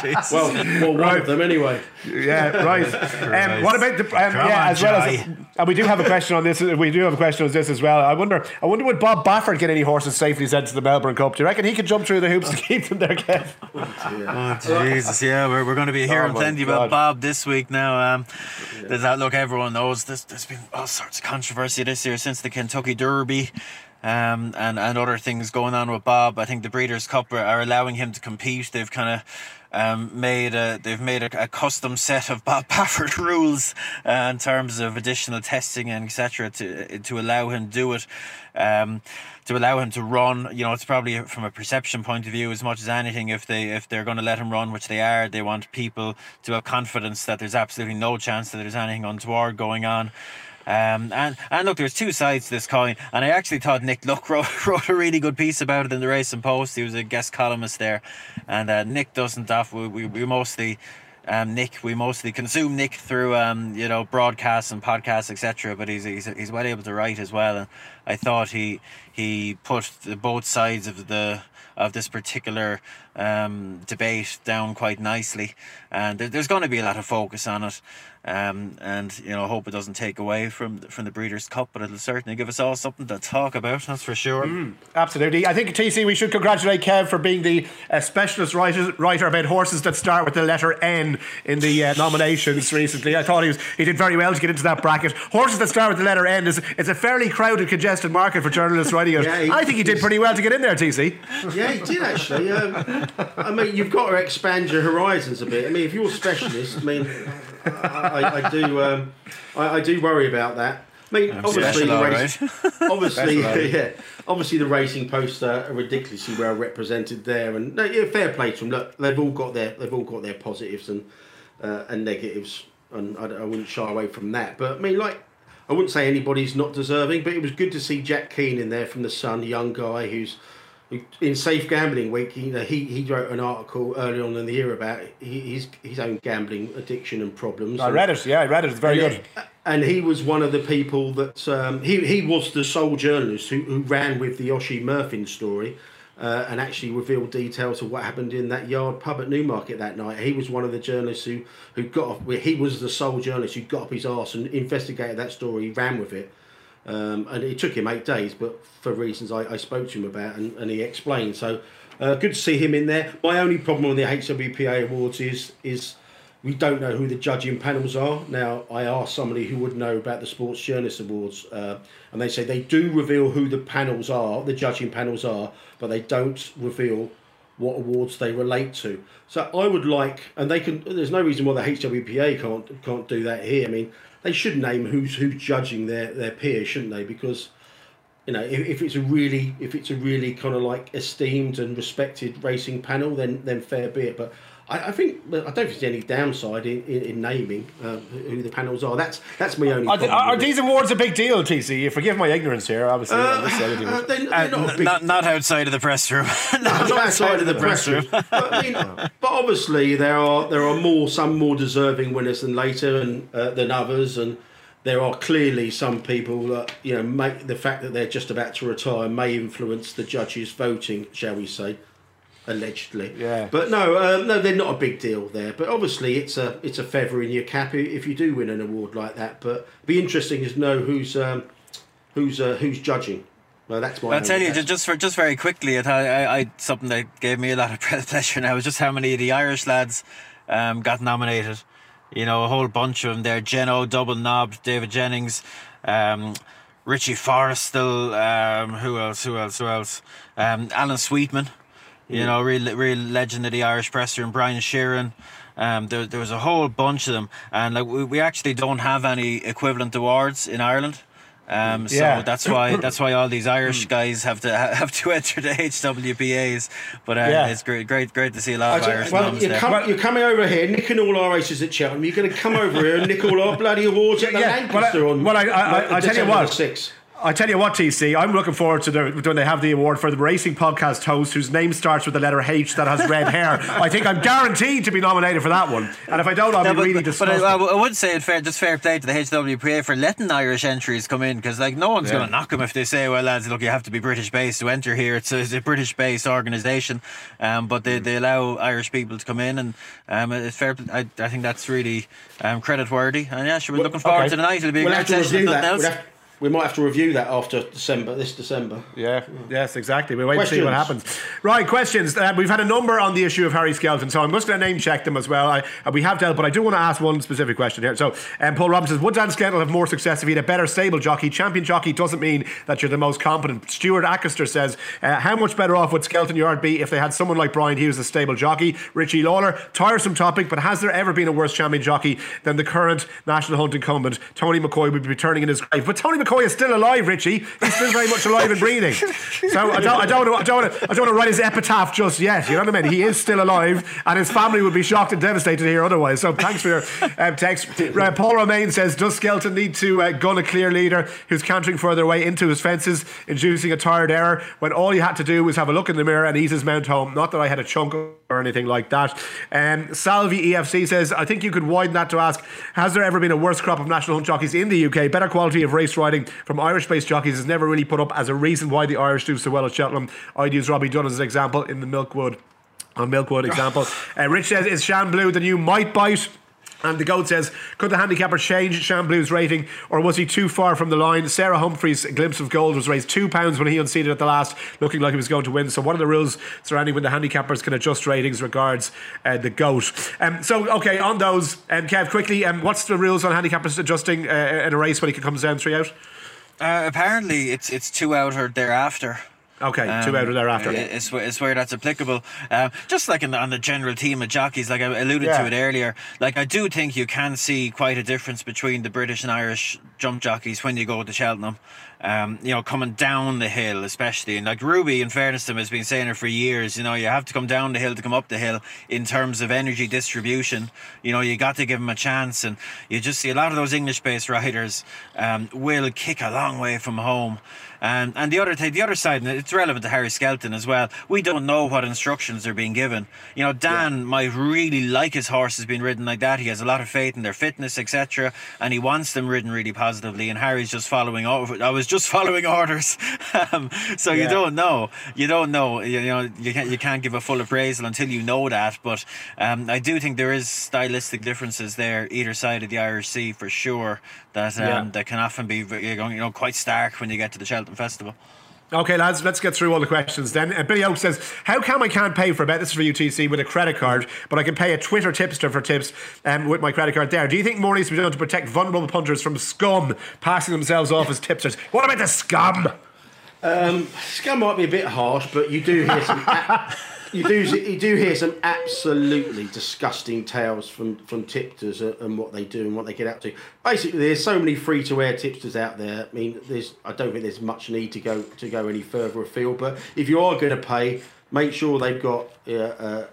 Jesus. Well, well, one Right. of them anyway. Yeah, right. Um, what about the? Um, Come yeah, as well as, and we do have a question on this. We do have a question on this as well. I wonder. I wonder would Bob Baffert get any horses safely sent to the Melbourne Cup? Do you reckon he could jump through the hoops to keep them there, Kev? Oh, Jesus, yeah, we're, we're going to be hearing Oh, my plenty God. about Bob this week now. Um, there's that, look, everyone knows there's, there's been all sorts of controversy this year since the Kentucky Derby um, and, and other things going on with Bob. I think the Breeders' Cup are, are allowing him to compete. They've kind of um, made a, they've made a, a custom set of Bob Baffert rules uh, in terms of additional testing and etc. to to allow him do it. Um, to allow him to run, you know, it's probably from a perception point of view as much as anything. If they if they're going to let him run, which they are, they want people to have confidence that there's absolutely no chance that there's anything untoward going on. Um, and and look, there's two sides to this coin, and I actually thought Nick Luck wrote, wrote a really good piece about it in the Racing Post. He was a guest columnist there, and uh, Nick doesn't off. We, we, we mostly. Um, Nick, we mostly consume Nick through um, you know broadcasts and podcasts, etc. But he's, he's he's well able to write as well, and I thought he he put the, both sides of the of this particular um, debate down quite nicely, and there, there's going to be a lot of focus on it, um, and you know, I hope it doesn't take away from from the Breeders' Cup, but it'll certainly give us all something to talk about. That's for sure. Absolutely. I think, TC, we should congratulate Kev for being the uh, specialist writer, writer about horses that start with the letter N in the uh, nominations recently. I thought he was he did very well to get into that bracket. Horses that start with the letter N is it's a fairly crowded, congested market for journalists writing it. Yeah, he- I think he did pretty well to get in there, TC. Yeah, he did actually. Um, I mean, you've got to expand your horizons a bit. I mean, if you're a specialist, I mean, I, I, I do, um, I, I do worry about that. I mean, obviously, the race, obviously, all right. yeah, obviously, the racing posts are ridiculously well represented there, and no, yeah, fair play to them. Look, they've all got their, they've all got their positives and uh, and negatives, and I, I wouldn't shy away from that. But I mean, like, I wouldn't say anybody's not deserving, but it was good to see Jack Keane in there from the Sun, young guy who's who- in Safe Gambling Week. You know, he he wrote an article early on in the year about his his own gambling addiction and problems. I And- read it. Yeah, I read it. It's very and, good. and he was one of the people that um, he he was the sole journalist who, who ran with the Oisin Murphy story. Uh, and actually revealed details of what happened in that yard pub at Newmarket that night. He was one of the journalists who, who got off. He was the sole journalist who got up his arse and investigated that story, ran with it, um, and it took him eight days, but for reasons I, I spoke to him about and, and he explained. So uh, good to see him in there. My only problem with the HWPA awards is is we don't know who the judging panels are. Now I asked somebody who would know about the Sports Journalist Awards, uh, and they say they do reveal who the panels are, the judging panels are, but they don't reveal what awards they relate to. So I would like, and they can. There's no reason why the HWPA can't can't do that here. I mean, they should name who's who's judging their their peers, shouldn't they? Because you know, if, if it's a really if it's a really kind of like esteemed and respected racing panel, then then fair be it. But I, I think I don't think there's any downside in, in, in naming um, who the panels are. That's that's my only. Are, th- problem are with these awards a big deal, TC? You forgive my ignorance here, obviously. on this side of Uh, they're, they're not a N- big not not outside of the press room. not outside of the press room. But, I mean, but obviously there are there are more some more deserving winners than later and uh, than others, and there are clearly some people that you know make the fact that they're just about to retire may influence the judges' voting, shall we say, allegedly. Yeah. But no, um, no, they're not a big deal there. But obviously, it's a it's a feather in your cap if you do win an award like that. But it'd be interesting to know who's um, who's uh, who's judging. Well, that's my. I'll tell you only- just for just very quickly. I, I, I something that gave me a lot of pleasure now was just how many of the Irish lads um, got nominated. You know, a whole bunch of them there. Geno, Double Knob, David Jennings, um, Richie Forristal. Um, who else? Who else? Who else? Um, Alan Sweetman. You know, real real legend of the Irish presser, and Brian Sheerin. Um, there, there was a whole bunch of them, and like we, we actually don't have any equivalent awards in Ireland. Um, so Yeah. that's why that's why all these Irish guys have to have to enter the HWPAs. But uh, Yeah. it's great, great, great to see a lot of I Irish don't- well, you're, there. com- you're coming over here, nicking all our races at Cheltenham. You're going to come over here and nick all our bloody awards at the Yeah, well, I- on well, I- I- I- I tell you what. the 6th. I tell you what, TC, I'm looking forward to the, when they have the award for the racing podcast host whose name starts with the letter H that has red hair. I think I'm guaranteed to be nominated for that one. And if I don't, I'll No, be but, really but disgusted. I, I would say it fair, just fair play to the HWPA for letting Irish entries come in because like no one's Yeah. going to knock them if they say, well, lads, look, you have to be British based to enter here. It's a, a British based organisation, um, but they, they allow Irish people to come in, and um, it's fair. I, I think that's really um, credit worthy. And yeah, sure, we're looking forward okay. to tonight. It'll be a We'll great session. if review nothing else. We might have to review that after December, this December. Yeah, yes, exactly. We wait to see what happens. Right, questions. Uh, we've had a number on the issue of Harry Skelton, so I'm just going to name check them as well. I, uh, we have dealt, but I do want to ask one specific question here. So, um, Paul Robinson says, Would Dan Skelton have more success if he had a better stable jockey? Champion jockey doesn't mean that you're the most competent. Stuart Ackister says, uh, How much better off would Skelton Yard be if they had someone like Brian Hughes, a stable jockey? Richie Lawler, tiresome topic, but has there ever been a worse champion jockey than the current national hunt incumbent? Tony McCoy would be returning in his grave. But Tony McCoy is still alive, Richie. He's still very much alive and breathing. So I don't, I don't, want to, I don't, want to, I don't want to write his epitaph just yet. You know what I mean? He is still alive, and his family would be shocked and devastated hear otherwise. So thanks for your um, text. Uh, Paul Romain says, does Skelton need to uh, gun a clear leader who's cantering further away into his fences, inducing a tired error when all you had to do was have a look in the mirror and ease his mount home? Not that I had a chunk or anything like that. Um, Salvi EFC says, I think you could widen that to ask, has there ever been a worse crop of national hunt jockeys in the UK? Better quality of race riding from Irish-based jockeys is never really put up as a reason why the Irish do so well at Cheltenham. I'd use Robbie Dunne as an example in the Milkwood. On Milkwood example. Uh, Rich says, is Shan Blue the new Might Bite? And the goat says, could the handicapper change Shan Blue's rating or was he too far from the line? Sarah Humphrey's glimpse of gold was raised two pounds when he unseated at the last, looking like he was going to win. So, what are the rules surrounding when the handicappers can adjust ratings? Regards, uh, the goat. Um, so, okay, on those, um, Kev, quickly, um, what's the rules on handicappers adjusting uh, in a race when he comes down three out? Uh, apparently, it's it's two out or thereafter. Okay, two Um, out or thereafter. It's, where- it's where that's applicable. Um, just like in the, on the general theme of jockeys, like I alluded Yeah. to it earlier, like I do think you can see quite a difference between the British and Irish jump jockeys when you go to Cheltenham. Um, you know, coming down the hill, especially, and like Ruby, in fairness to him, has been saying it for years. You know, you have to come down the hill to come up the hill in terms of energy distribution. You know, you got to give him a chance, and you just see a lot of those English-based riders um, will kick a long way from home. Um, and the other th- the other side, and it's relevant to Harry Skelton as well. We don't know what instructions are being given. You know, Dan might really like his horses being ridden like that. He has a lot of faith in their fitness, etc., and he wants them ridden really positively. And Harry's just following. Over- I was just following orders. um, so you don't know. You don't know. You, know, you can't you can't give a full appraisal until you know that. But um, I do think there is stylistic differences there either side of the Irish Sea for sure. That um, Yeah. that can often be you know quite stark when you get to the Cheltenham Festival. Okay, lads, let's get through all the questions then. Uh, Billy Oak says, How come I can't pay for a bet? This is for UTC with a credit card, but I can pay a Twitter tipster for tips um, with my credit card there. Do you think more needs to be done to protect vulnerable punters from scum passing themselves off as tipsters? What about the scum? Scum might be a bit harsh, but you do hear some. you do you do hear some absolutely disgusting tales from from tipsters and- what they do and what they get up to. Basically, there's so many free to air tipsters out there. I mean, there's I don't think there's much need to go to go any further afield. But if you are going to pay, make sure they've got. Uh, uh,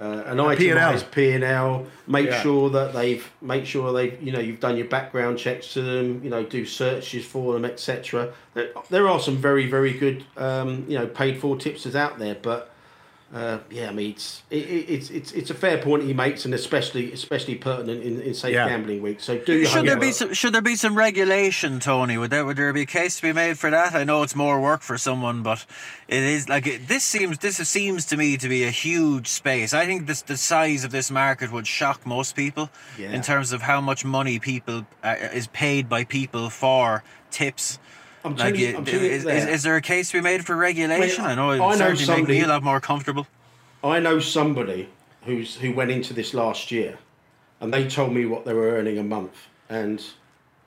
uh, an itemized P and L. Make Yeah. sure that they've make sure they you know you've done your background checks to them. You know, do searches for them, etc. There, there are some very very good um, you know paid for tipsters out there, but uh, yeah, I mean it's it, it, it's it's it's a fair point he makes, and especially especially pertinent in, in safe Yeah. gambling week. So do Should there homework. be some, should there be some regulation, Tony? Would there would there be a case to be made for that? I know it's more work for someone, but it is like it, this seems this seems to me to be a huge space. I think this the size of this market would shock most people Yeah. in terms of how much money people uh, is paid by people for tips. I'm Like, you- I'm is, there. is, is there a case to be made for regulation? Well, I know it I know somebody- me a lot more comfortable. I know somebody who's who went into this last year, and they told me what they were earning a month, and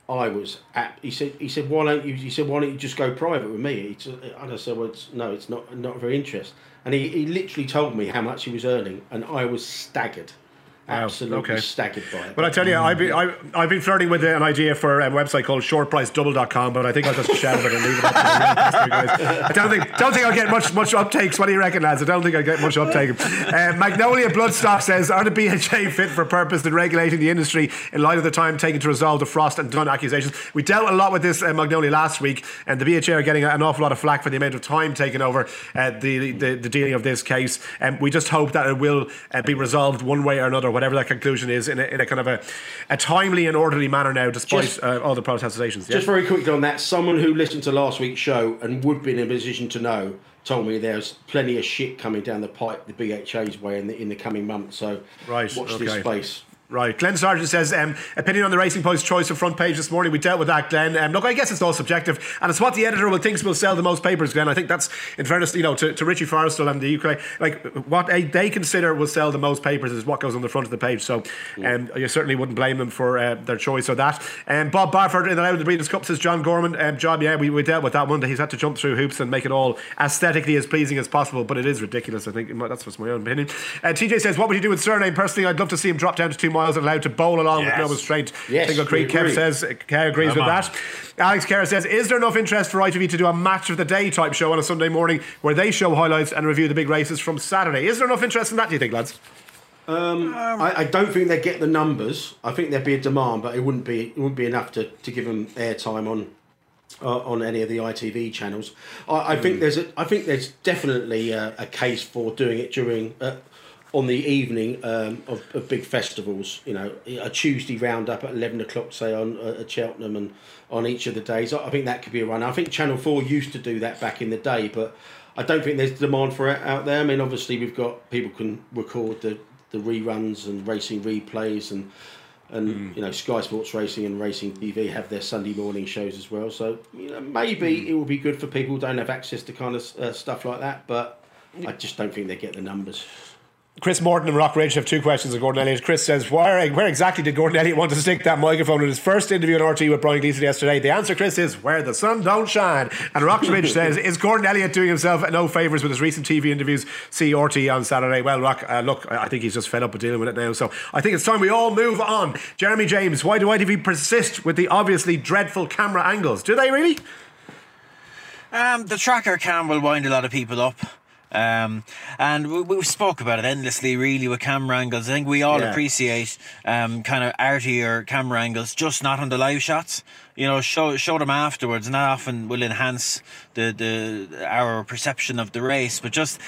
I was at. He said, he said, why don't you? He said, why don't you just go private with me? He and I said, well, it's, no, it's not not very interest. And he, he literally told me how much he was earning, and I was staggered. Absolutely okay. staggered by it. But I tell you, I've been, I, I've been flirting with an idea for a website called shortpricedouble.com, but I think I'll just shelve it and leave it up to the guys. I don't think, don't think I'll get much much uptakes. What do you reckon, lads? I don't think I'll get much uptake. Uh, Magnolia Bloodstock says, are the BHA fit for purpose in regulating the industry in light of the time taken to resolve the Frost and Dunne accusations? We dealt a lot with this uh, Magnolia last week, and the BHA are getting an awful lot of flack for the amount of time taken over uh, the, the, the dealing of this case. And um, we just hope that it will uh, be resolved one way or another, whatever that conclusion is, in a, in a kind of a, a timely and orderly manner now, despite Just- uh, all the protestations. Yeah? Just very quickly on that, someone who listened to last week's show and would be in a position to know told me there's plenty of shit coming down the pipe the BHA's way in the in the coming months. So Right, watch this space. Right. Glenn Sargent says, um, opinion on the Racing Post choice of front page this morning. We dealt with that, Glenn. Um, look, I guess it's all subjective, and it's what the editor will thinks will sell the most papers, Glenn. I think that's, in fairness, you know, to, to Richie Forristal and the UK, like what they- they consider will sell the most papers is what goes on the front of the page. So um, you certainly wouldn't blame them for uh, their choice of that. Um, Bob Baffert in the Loud the Breeders' Cup says, John Gorman, um, John, yeah, we, we dealt with that one. That he's had to jump through hoops and make it all aesthetically as pleasing as possible, but it is ridiculous. I think that's just my own opinion. Uh, TJ says, what would you do with Cyrname? Personally, I'd love to see him drop down to two miles and allowed to bowl along with Yes. no restraint. Yes, Tingle Creek. Kev says, Kev agrees Come with on. that. Alex Kerr says, is there enough interest for ITV to do a match of the day type show on a Sunday morning where they show highlights and review the big races from Saturday? Is there enough interest in that, do you think, lads? I, I don't think they'd get the numbers. I think there'd be a demand, but it wouldn't be it wouldn't be enough to, to give them airtime on uh, on any of the ITV channels. I, I think there's a, I think there's definitely a, a case for doing it during uh, on the evening um, of, of big festivals. You know, a Tuesday roundup at eleven o'clock, say on uh, at Cheltenham and on each of the days. I I think that could be a run. I think Channel Four used to do that back in the day, but I don't think there's demand for it out there. I mean, obviously we've got people can record the the reruns and racing replays and and you know Sky Sports Racing and Racing TV have their Sunday morning shows as well. So you know maybe it will be good for people who don't have access to kind of uh, stuff like that, but I just don't think they get the numbers. Chris Morton and Rock Ridge have two questions of Gordon Elliott. Chris says, where, where exactly did Gordon Elliott want to stick that microphone in his first interview on RT with Brian Gleeson yesterday? The answer, Chris, is where the sun don't shine. And Rock Ridge says, is Gordon Elliott doing himself no favours with his recent TV interviews? See RT on Saturday. Well, Rock, uh, look, I think he's just fed up with dealing with it now. So I think it's time we all move on. Jeremy James, why do ITV persist with the obviously dreadful camera angles? Do they really? Um, the tracker cam will wind a lot of people up. Um, and we, we spoke about it endlessly, really, with camera angles. I think we all Yeah. appreciate um, kind of artier camera angles, just not on the live shots. You know, show show them afterwards, and that often will enhance the, the our perception of the race. But just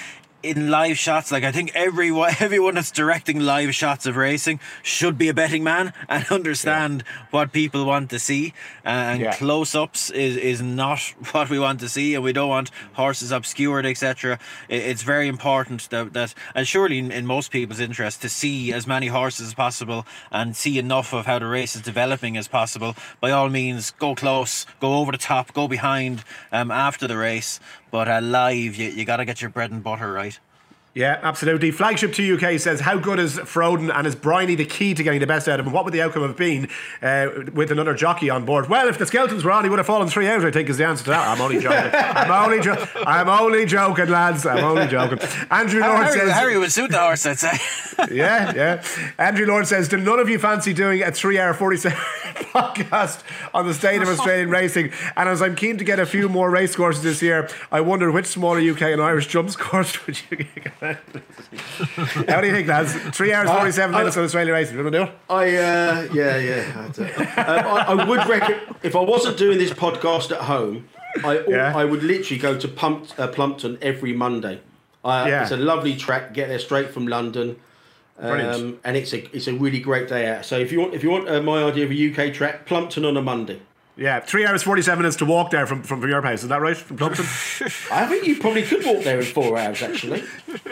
in live shots, like I think everyone everyone that's directing live shots of racing should be a betting man and understand what people want to see. Uh, and Yeah. close-ups is is not what we want to see, and we don't want horses obscured, etc. It, it's very important that that, and surely in, in most people's interest to see as many horses as possible and see enough of how the race is developing as possible. By all means, go close, go over the top, go behind um, after the race. But uh, live, you, you got to get your bread and butter right. Yeah, absolutely. Flagship 2 UK says, How good is Frodon and is Bryony the key to getting the best out of him? What would the outcome have been uh, with another jockey on board? Well, if the Skeltons were on, he would have fallen three out, I think, is the answer to that. I'm only joking. I'm only, jo- I'm only joking, lads. I'm only joking. Andrew Lord Harry, says, Harry would suit the horse, I'd say. yeah, yeah. Andrew Lord says, Do none of you fancy doing a three hour 47 podcast on the state of Australian racing? And as I'm keen to get a few more race courses this year, I wonder which smaller UK and Irish jumps course would you get? How do you think, lads? Three hours, 47 I- minutes on Australian racing. You want to do it? I uh, yeah yeah. I, um, I, I would reckon if I wasn't doing this podcast at home, I Yeah. I would literally go to Pump, uh, Plumpton every Monday. Uh, Yeah. It's a lovely track. Get there straight from London. Um, and it's a it's a really great day out. So if you want if you want uh, my idea of a UK track, Plumpton on a Monday. Yeah, three hours, 47 minutes to walk there from, from, from your house. Is that right? From Plumpton? I think you probably could walk there in four hours actually.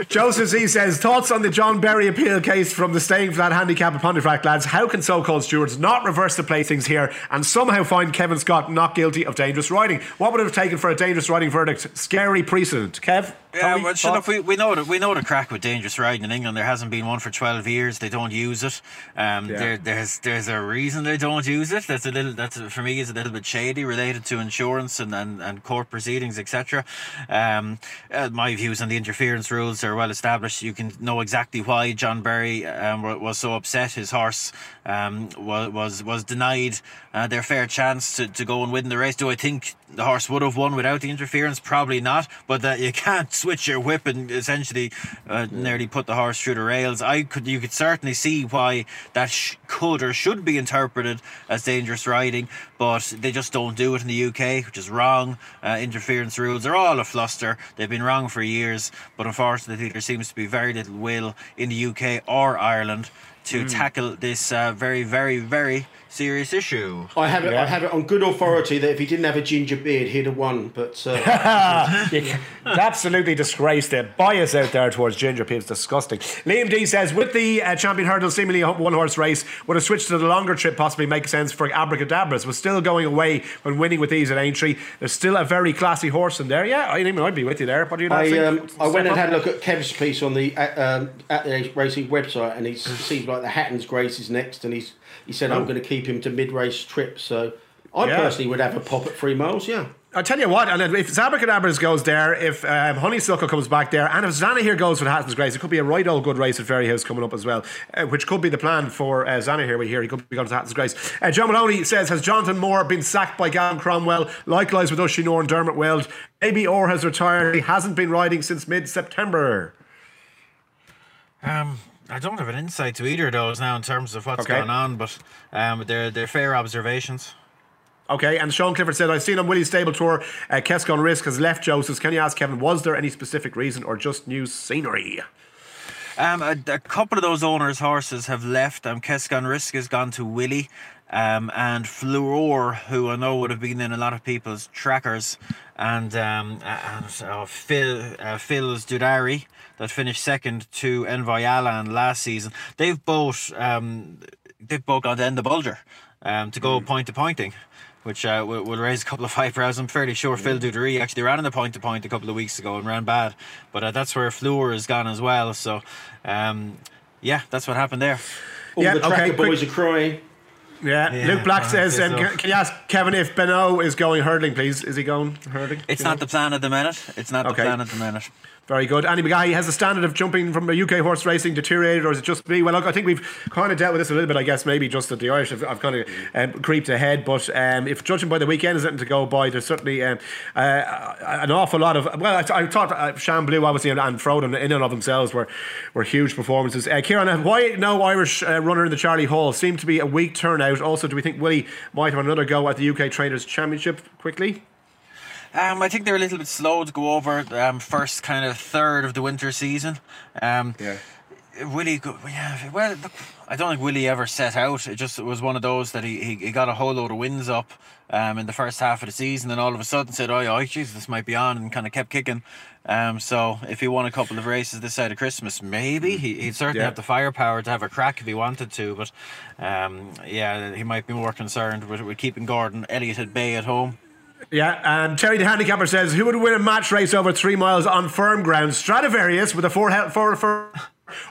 Joseph Z says, Thoughts on the John Berry appeal case from the staying flat handicap at Pontefract, lads? How can so called stewards not reverse the placings here and somehow find Kevin Scott not guilty of dangerous riding? What would it have taken for a dangerous riding verdict? Scary precedent. Kev? Yeah, well, we, we know that we know the crack with dangerous riding in England. There hasn't been one for twelve years. They don't use it. Um, yeah. there, there's there's a reason they don't use it. That's a little that's for me is a little bit shady related to insurance and and, and court proceedings, etc. Um, uh, my views on the interference rules are well established. You can know exactly why John Berry um, was so upset. His horse um, was was was denied uh, their fair chance to, to go and win the race. Do I think the horse would have won without the interference? Probably not. But that you can't switch your whip and essentially uh, nearly put the horse through the rails. I could you could certainly see why that sh- could or should be interpreted as dangerous riding, but they just don't do it in the UK, which is wrong. Uh, interference rules are all a fluster. They've been wrong for years, but unfortunately there seems to be very little will in the UK or Ireland to mm. tackle this uh, very, very, very serious issue. I have it. Yeah. I have it on good authority that if he didn't have a ginger beard, he'd have won. But uh, absolutely disgraced it. Bias out there towards ginger people. It's disgusting. Liam D says, with the uh, champion hurdle seemingly a one horse race, would a switch to the longer trip possibly make sense for Abracadabras? Was still going away when winning with these at Aintree. There's still a very classy horse in there. Yeah, I mean, I'd be with you there. What do you I, um, I went and had a look at Kev's piece on the uh, um, at the racing website, and he seems like the Hatton's Grace is next, and he's he said, I'm oh. going to keep him to mid race trips. So I yeah. personally would have a pop at three miles, yeah. I tell you what, and if Abracadabras goes there, if um, Honeysuckle comes back there, and if Zanahiyr goes for Hatton's Grace, it could be a right old good race at Fairyhouse coming up as well, uh, which could be the plan for uh, here. We hear he could be going to Hatton's Grace. Uh, John Maloney says, Has Jonathan Moore been sacked by Gavin Cromwell? Likewise with Oisin Orr and Dermot Weld. Maybe Orr has retired. He hasn't been riding since mid September. Um, I don't have an insight to either of those now in terms of what's okay. going on, but um, they're they're fair observations. Okay, and Sean Clifford said, I've seen on Willie's stable tour, uh, Kescon Risk has left Joseph's. Can you ask Kevin, was there any specific reason or just new scenery? Um, a, a couple of those owners' horses have left. Um, Kescon Risk has gone to Willie. Um, and Fluor, who I know would have been in a lot of people's trackers, and, um, and uh, Phil uh, Phil's Dudari that finished second to Envoi Allen last season. They've both um, they've both gone to end the Bulger um, to go mm. point to pointing. Which uh, will, will, raise a couple of eyebrows. I'm fairly sure Phil Dudary actually ran in the point to point a couple of weeks ago and ran bad, but uh, that's where Fleur has gone as well. So, um, yeah, that's what happened there. All yeah, the tracker okay, boys quick. are crying. Yeah. yeah. Luke Black says, um, can, can, you ask Kevin if Beno is going hurdling, please? Is he going hurdling? It's not know? the plan at the minute. It's not okay. the plan at the minute. Very good. Andy McGahey has the standard of jumping from a UK horse racing deteriorated, or is it just me? Well, look, I think we've kind of dealt with this a little bit. I guess maybe just that the Irish have, have kind of um, creeped ahead. But um, if judging by the weekend is anything to go by, there's certainly um, uh, an awful lot of. Well, I, I thought uh, Blue, obviously, and, and in and of themselves were were huge performances. Uh, Kieran, why no Irish uh, runner in the Charlie Hall? Seemed to be a weak turnout. Also, do we think Willie might have another go at the UK Trainers Championship quickly? Um, I think they're a little bit slow to go over um, first kind of third of the winter season. Um, yeah. Willie, yeah, well, look, I don't think Willie ever set out. It just it was one of those that he, he, he got a whole load of wins up um, in the first half of the season, and all of a sudden said, "Oh, oh, Jesus, this might be on," and kind of kept kicking. Um, so if he won a couple of races this side of Christmas, maybe he, would certainly yeah. have the firepower to have a crack if he wanted to. But um, yeah, he might be more concerned with, with keeping Gordon Elliott at bay at home. Yeah, and Terry the handicapper says, "Who would win a match race over three miles on firm ground? Stradivarius with a four, four, four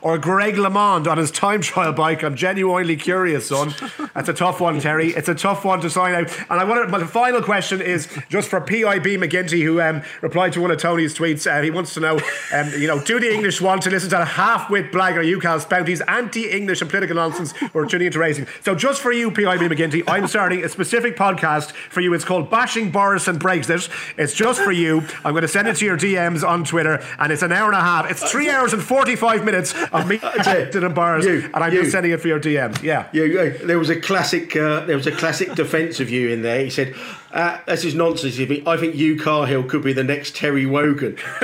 or Greg LeMond on his time trial bike? I'm genuinely curious, son. That's a tough one, Terry. It's a tough one to sign out. And I want my final question is just for PIB McGinty, who um, replied to one of Tony's tweets. Uh, he wants to know, um, you know, do the English want to listen to a half-wit blagger Hugh Cahill his anti-English and political nonsense or tuning into racing? So just for you, PIB McGinty, I'm starting a specific podcast for you. It's called Bashing Boris and Brexit. It's just for you. I'm going to send it to your DMs on Twitter, and it's an hour and a half. It's three hours and 45 minutes of me rejected and bars, you, and I'm you, just sending it for your DMs. Yeah. You, uh, there was a classic. Uh, there was a classic defence of you in there. He said, uh, "This is nonsense. I think Hugh Cahill could be the next Terry Wogan."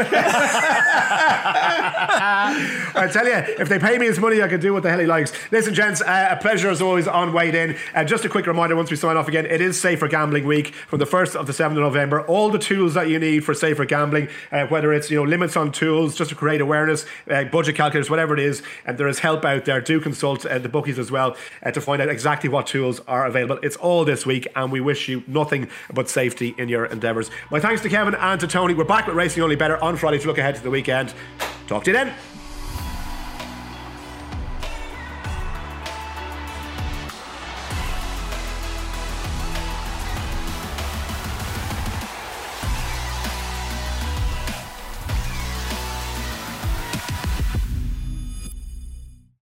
I tell you, if they pay me his money, I can do what the hell he likes. Listen, gents, uh, a pleasure as always on Weighed In. Uh, just a quick reminder once we sign off again, it is Safer Gambling Week from the 1st of the 7th of November. All the tools that you need for safer gambling, uh, whether it's you know limits on tools, just to create awareness, uh, budget calculators, whatever it is, and there is help out there. Do consult uh, the bookies as well uh, to find out exactly what tools are available. It's all this week, and we wish you nothing but safety in your endeavours. My thanks to Kevin and to Tony. We're back with Racing Only Better on Friday to look ahead to the weekend. Talk to you then.